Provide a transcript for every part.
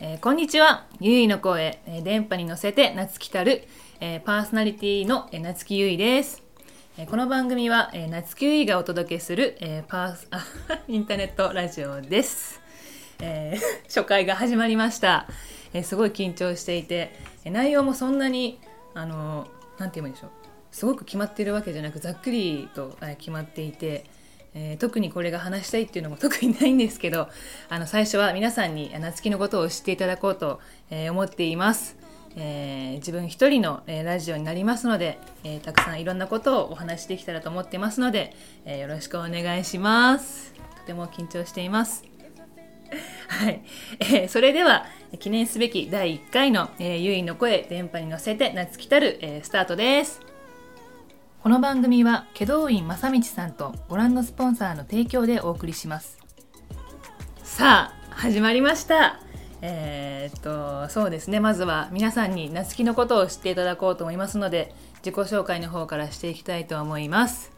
えーこんにちは。ゆいの声、えー電波に乗せて夏来たる、えーパーソナリティの、えー夏木ゆいです。えーこの番組は、えー夏木ゆいがお届けする、えーパースあ インターネットラジオです。えー 初回が始まりました、えーすごい緊張していて、えー内容もそんなに、あのーなんて言えばいいんでしょう。すごく決まっているわけじゃなく、ざっくりと、えー決まっていて、えー特にこれが話したいっていうのも特にないんですけど あの最初は皆さんに夏希のことを知っていただこうと、えー思っています、えー自分一人の、えラジオになりますので、えたくさんいろんなことをお話しできたらと思ってますので、えよろしくお願いします。とても緊張しています。はい、えーそれでは記念すべき第1回の、えー、ゆいの声電波に乗せて夏来たる、えスタートです。この番組は祁答院正道さんとご覧のスポンサーの提供でお送りします。さあ始まりました。えーっとそうですね。まずは皆さんに夏希のことを知っていただこうと思いますので自己紹介の方からしていきたいと思います、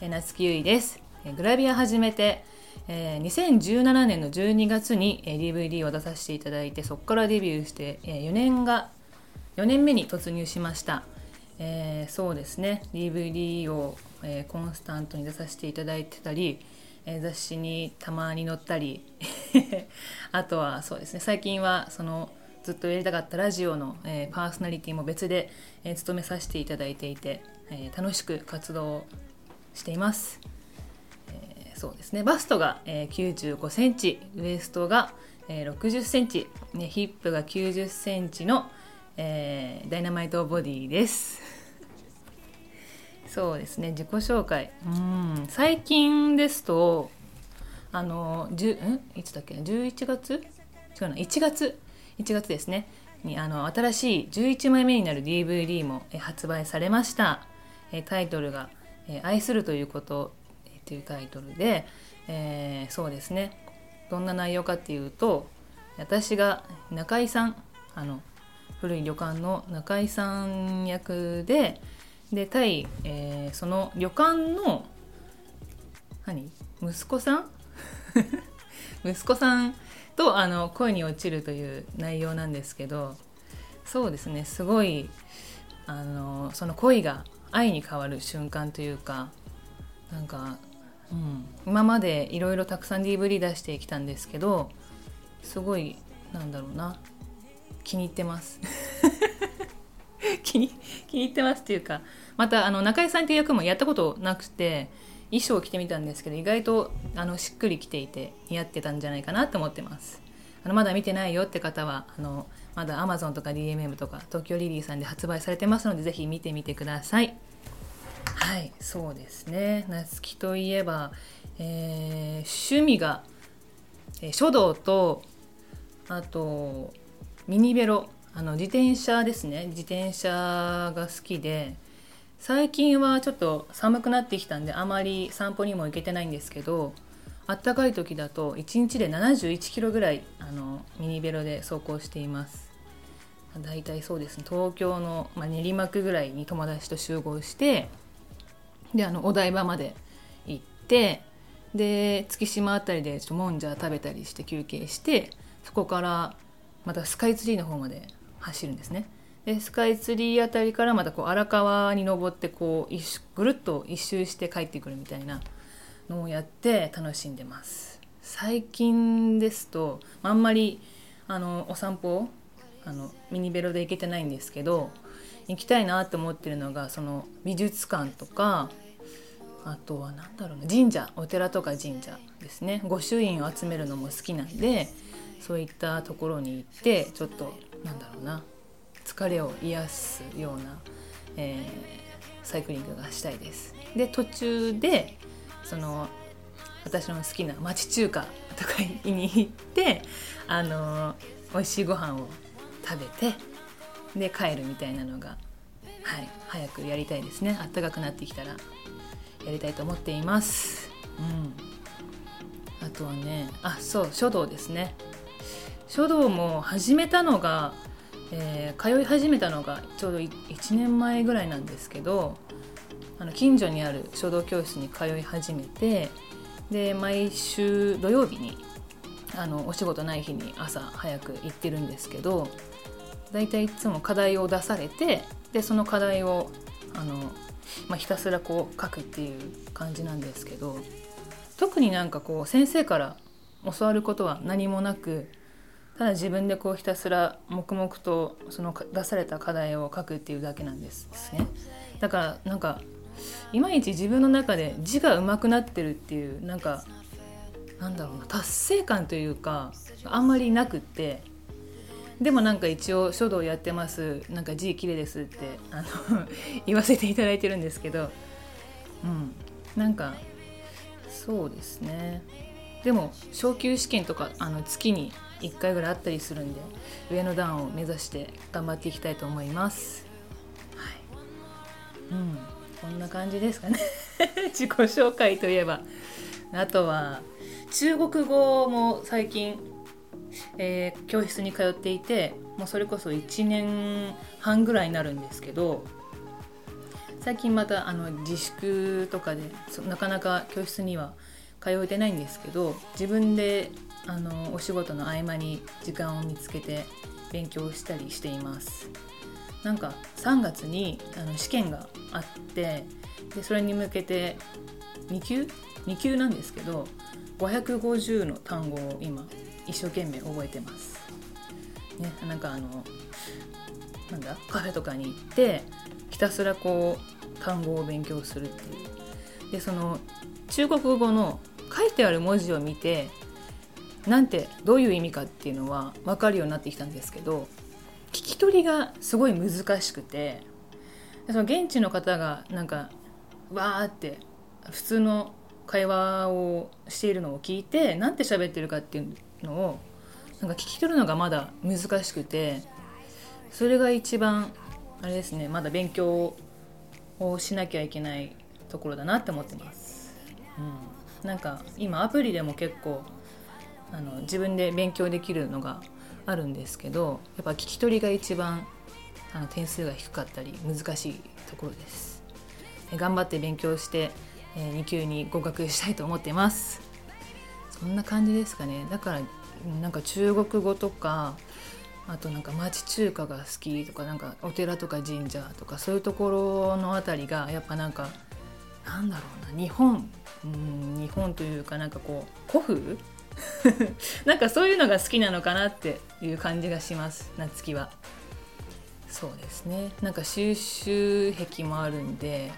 えー夏希ゆいです。グラビア始めてえー2017年の12月に DVD を出させていただいてそこからデビューしてえー4年が4年目に突入しました、えーそうですね。DVD を、えーコンスタントに出させていただいてたり、えー雑誌にたまに載ったり あとはそうですね。最近はそのずっとやりたかったラジオの、えーパーソナリティも別で、えー務めさせていただいていて、えー楽しく活動しています。えーそうですね。バストが、えー95センチウエストが、えー60センチ、ね、ヒップが90センチの、えーダイナマイトボディです。そうですね自己紹介。うん最近ですとあの10んいつだっけ？11月違うな1月1月ですね。にあの新しい11枚目になる DVD も発売されました、タイトルが「愛するということ」えーというタイトルで、えーそうですね。どんな内容かっていうと私が中井さんあの古い旅館の中井さん役でで対、えーその旅館の何？息子さん？息子さんとあの恋に落ちるという内容なんですけどそうですねすごいあのその恋が愛に変わる瞬間というかなんか、うん、今までいろいろたくさん DVD 出してきたんですけどすごいなんだろうな。気に入ってます。気に気に入ってますっていうかまたあの中井さんっていう役もやったことなくて衣装を着てみたんですけど意外とあのしっくりきていて似合ってたんじゃないかなと思ってます。あのまだ見てないよって方はあのまだ Amazon とか DMM とか東京リリーさんで発売されてますのでぜひ見てみてください。はいそうですね。夏希といえば、えー趣味が、えー書道とあとミニベロあの自転車ですね。自転車が好きで最近はちょっと寒くなってきたんであまり散歩にも行けてないんですけどあったかい時だと1日で71キロぐらいあのミニベロで走行しています。だいたいそうですね。東京の、まあ、練馬区ぐらいに友達と集合してであのお台場まで行ってで月島あたりでちょっともんじゃ食べたりして休憩してそこからまたスカイツリーの方まで走るんですね。でスカイツリーあたりからまたこう荒川に登ってこう一ぐるっと一周して帰ってくるみたいなのをやって楽しんでます。最近ですとあんまりあのお散歩あのミニベロで行けてないんですけど行きたいなと思ってるのがその美術館とかあとは何だろうな神社お寺とか神社ですね。御朱印を集めるのも好きなんでそういったところに行ってちょっとなんだろうな疲れを癒すような、えーサイクリングがしたいです。で途中でその私の好きな町中華とかに行ってあの美味しいご飯を食べてで帰るみたいなのが、はい、早くやりたいですね暖かくなってきたらやりたいと思っています。うん、あとはねあそう書道ですね書道も始めたのが、えー通い始めたのがちょうど1年前ぐらいなんですけどあの近所にある書道教室に通い始めてで毎週土曜日にあのお仕事ない日に朝早く行ってるんですけど大体いつも課題を出されてでその課題をあの、まあ、ひたすらこう書くっていう感じなんですけど特になんかこう先生から教わることは何もなくただ自分でこうひたすら黙々とその出された課題を書くっていうだけなんですね。だからなんかいまいち自分の中で字が上手くなってるっていうなんかなんだろうな達成感というかあんまりなくってでもなんか一応書道やってますなんか字綺麗ですってあの 言わせていただいてるんですけどうんなんかそうですね。でも昇級試験とかあの月に1回ぐらいあったりするんで上の段を目指して頑張っていきたいと思います。はい。うん。こんな感じですかね。自己紹介といえば。あとは中国語も最近、えー、教室に通っていてもうそれこそ1年半ぐらいになるんですけど最近またあの自粛とかでなかなか教室には通えてないんですけど自分であのお仕事の合間に時間を見つけて勉強したりしています。なんか3月にあの試験があってでそれに向けて2級？2級なんですけど550の単語を今一生懸命覚えてます。ね、なんかあのなんだ？カフェとかに行ってひたすらこう単語を勉強するっていう。でその中国語の書いてある文字を見てなんてどういう意味かっていうのは分かるようになってきたんですけど聞き取りがすごい難しくてその現地の方がなんかわーって普通の会話をしているのを聞いて何て喋ってるかっていうのをなんか聞き取るのがまだ難しくてそれが一番あれですねまだ勉強をしなきゃいけないところだなって思ってます。うん、なんか今アプリでも結構あの自分で勉強できるのがあるんですけどやっぱ聞き取りが一番あの点数が低かったり難しいところです。頑張って勉強してえ2級に合格したいと思ってますそんな感じですかねだからなんか中国語とかあとなんか町中華が好きとかなんかお寺とか神社とかそういうところの辺りがやっぱなんかなんだろうな日本うん日本というかなんかこう古風なんかそういうのが好きなのかなっていう感じがします夏希はそうですねなんか収集癖もあるんで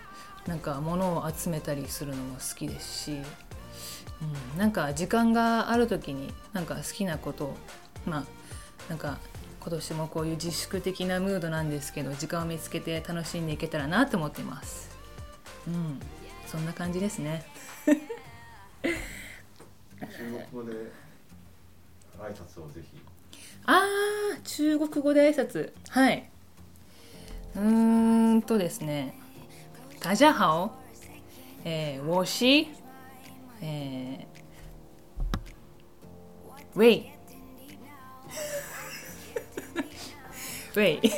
なんか物を集めたりするのも好きですし、うん、なんか時間がある時になんか好きなことをまあなんか今年もこういう自粛的なムードなんですけど時間を見つけて楽しんでいけたらなと思ってます。うん、そんな感じですね。中国語で挨拶をぜひ。ああ、中国語で挨拶。はい。うんとですね。大家好，えー、我是、えー、ウェイ。ウェイ。っ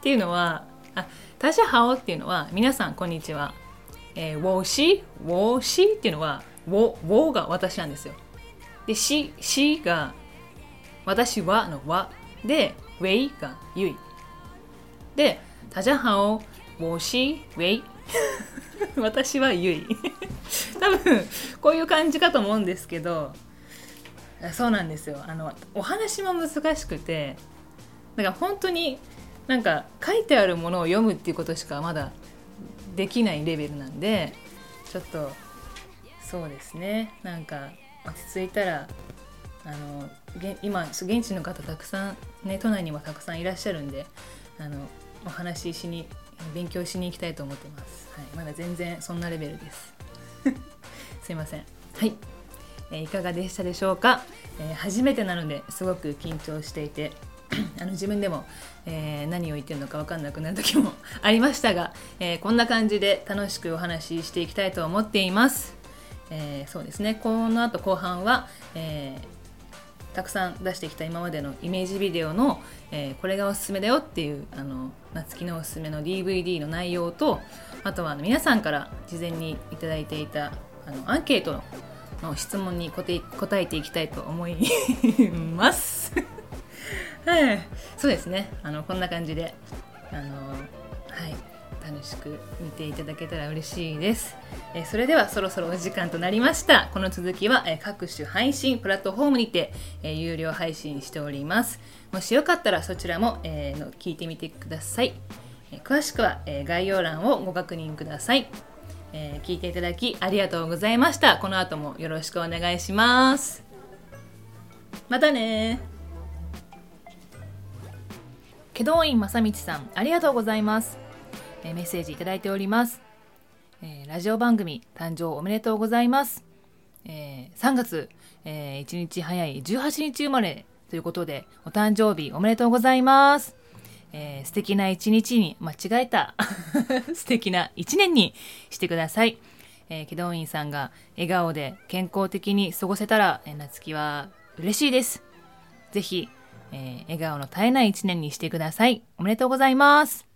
ていうのは、あ、大家好っていうのは、皆さんこんにちは。えー、我是、我是っていうのは、我、我が私なんですよ。で、し、しが、私はの和。で、ウェイがゆい。で、大家好。我是ウェイ私はゆい 多分こういう感じかと思うんですけどそうなんですよあのお話も難しくてだから本当になんか書いてあるものを読むっていうことしかまだできないレベルなんでちょっとそうですね。なんか落ち着いたらあの今現地の方たくさんね都内にもたくさんいらっしゃるんであのお話ししに勉強しに行きたいと思ってます、はい、まだ全然そんなレベルです。すいません。はい、えー、いかがでしたでしょうか、えー、初めてなのですごく緊張していて あの自分でも、えー、何を言ってるのか分かんなくなる時もありましたが、えー、こんな感じで楽しくお話ししていきたいと思っています、えー、そうですねこの後後半は、えーたくさん出してきた今までのイメージビデオの、えー、これがおすすめだよっていうあの夏希のおすすめの DVD の内容とあとは皆さんから事前にいただいていたあのアンケートの質問に答え答えていきたいと思います。はい、そうですね。あのこんな感じであのはい楽しく見ていただけたら嬉しいです。えそれではそろそろお時間となりました。この続きは、え各種配信プラットフォームにて、え有料配信しております。もしよかったらそちらも、えーの聞いてみてください。え詳しくは、え概要欄をご確認ください。えー聞いていただきありがとうございました。この後もよろしくお願いします。またね祁答院正道さん、ありがとうございます。えメッセージいただいております。えーラジオ番組誕生おめでとうございます。えー3月、え1日早い18日生まれということで、お誕生日おめでとうございます。えー素敵な一日に、間違えた。素敵な一年にしてください。えー、祁答院さんが笑顔で健康的に過ごせたら、えー夏希は嬉しいです。ぜひ、えー笑顔の絶えない一年にしてください。おめでとうございます。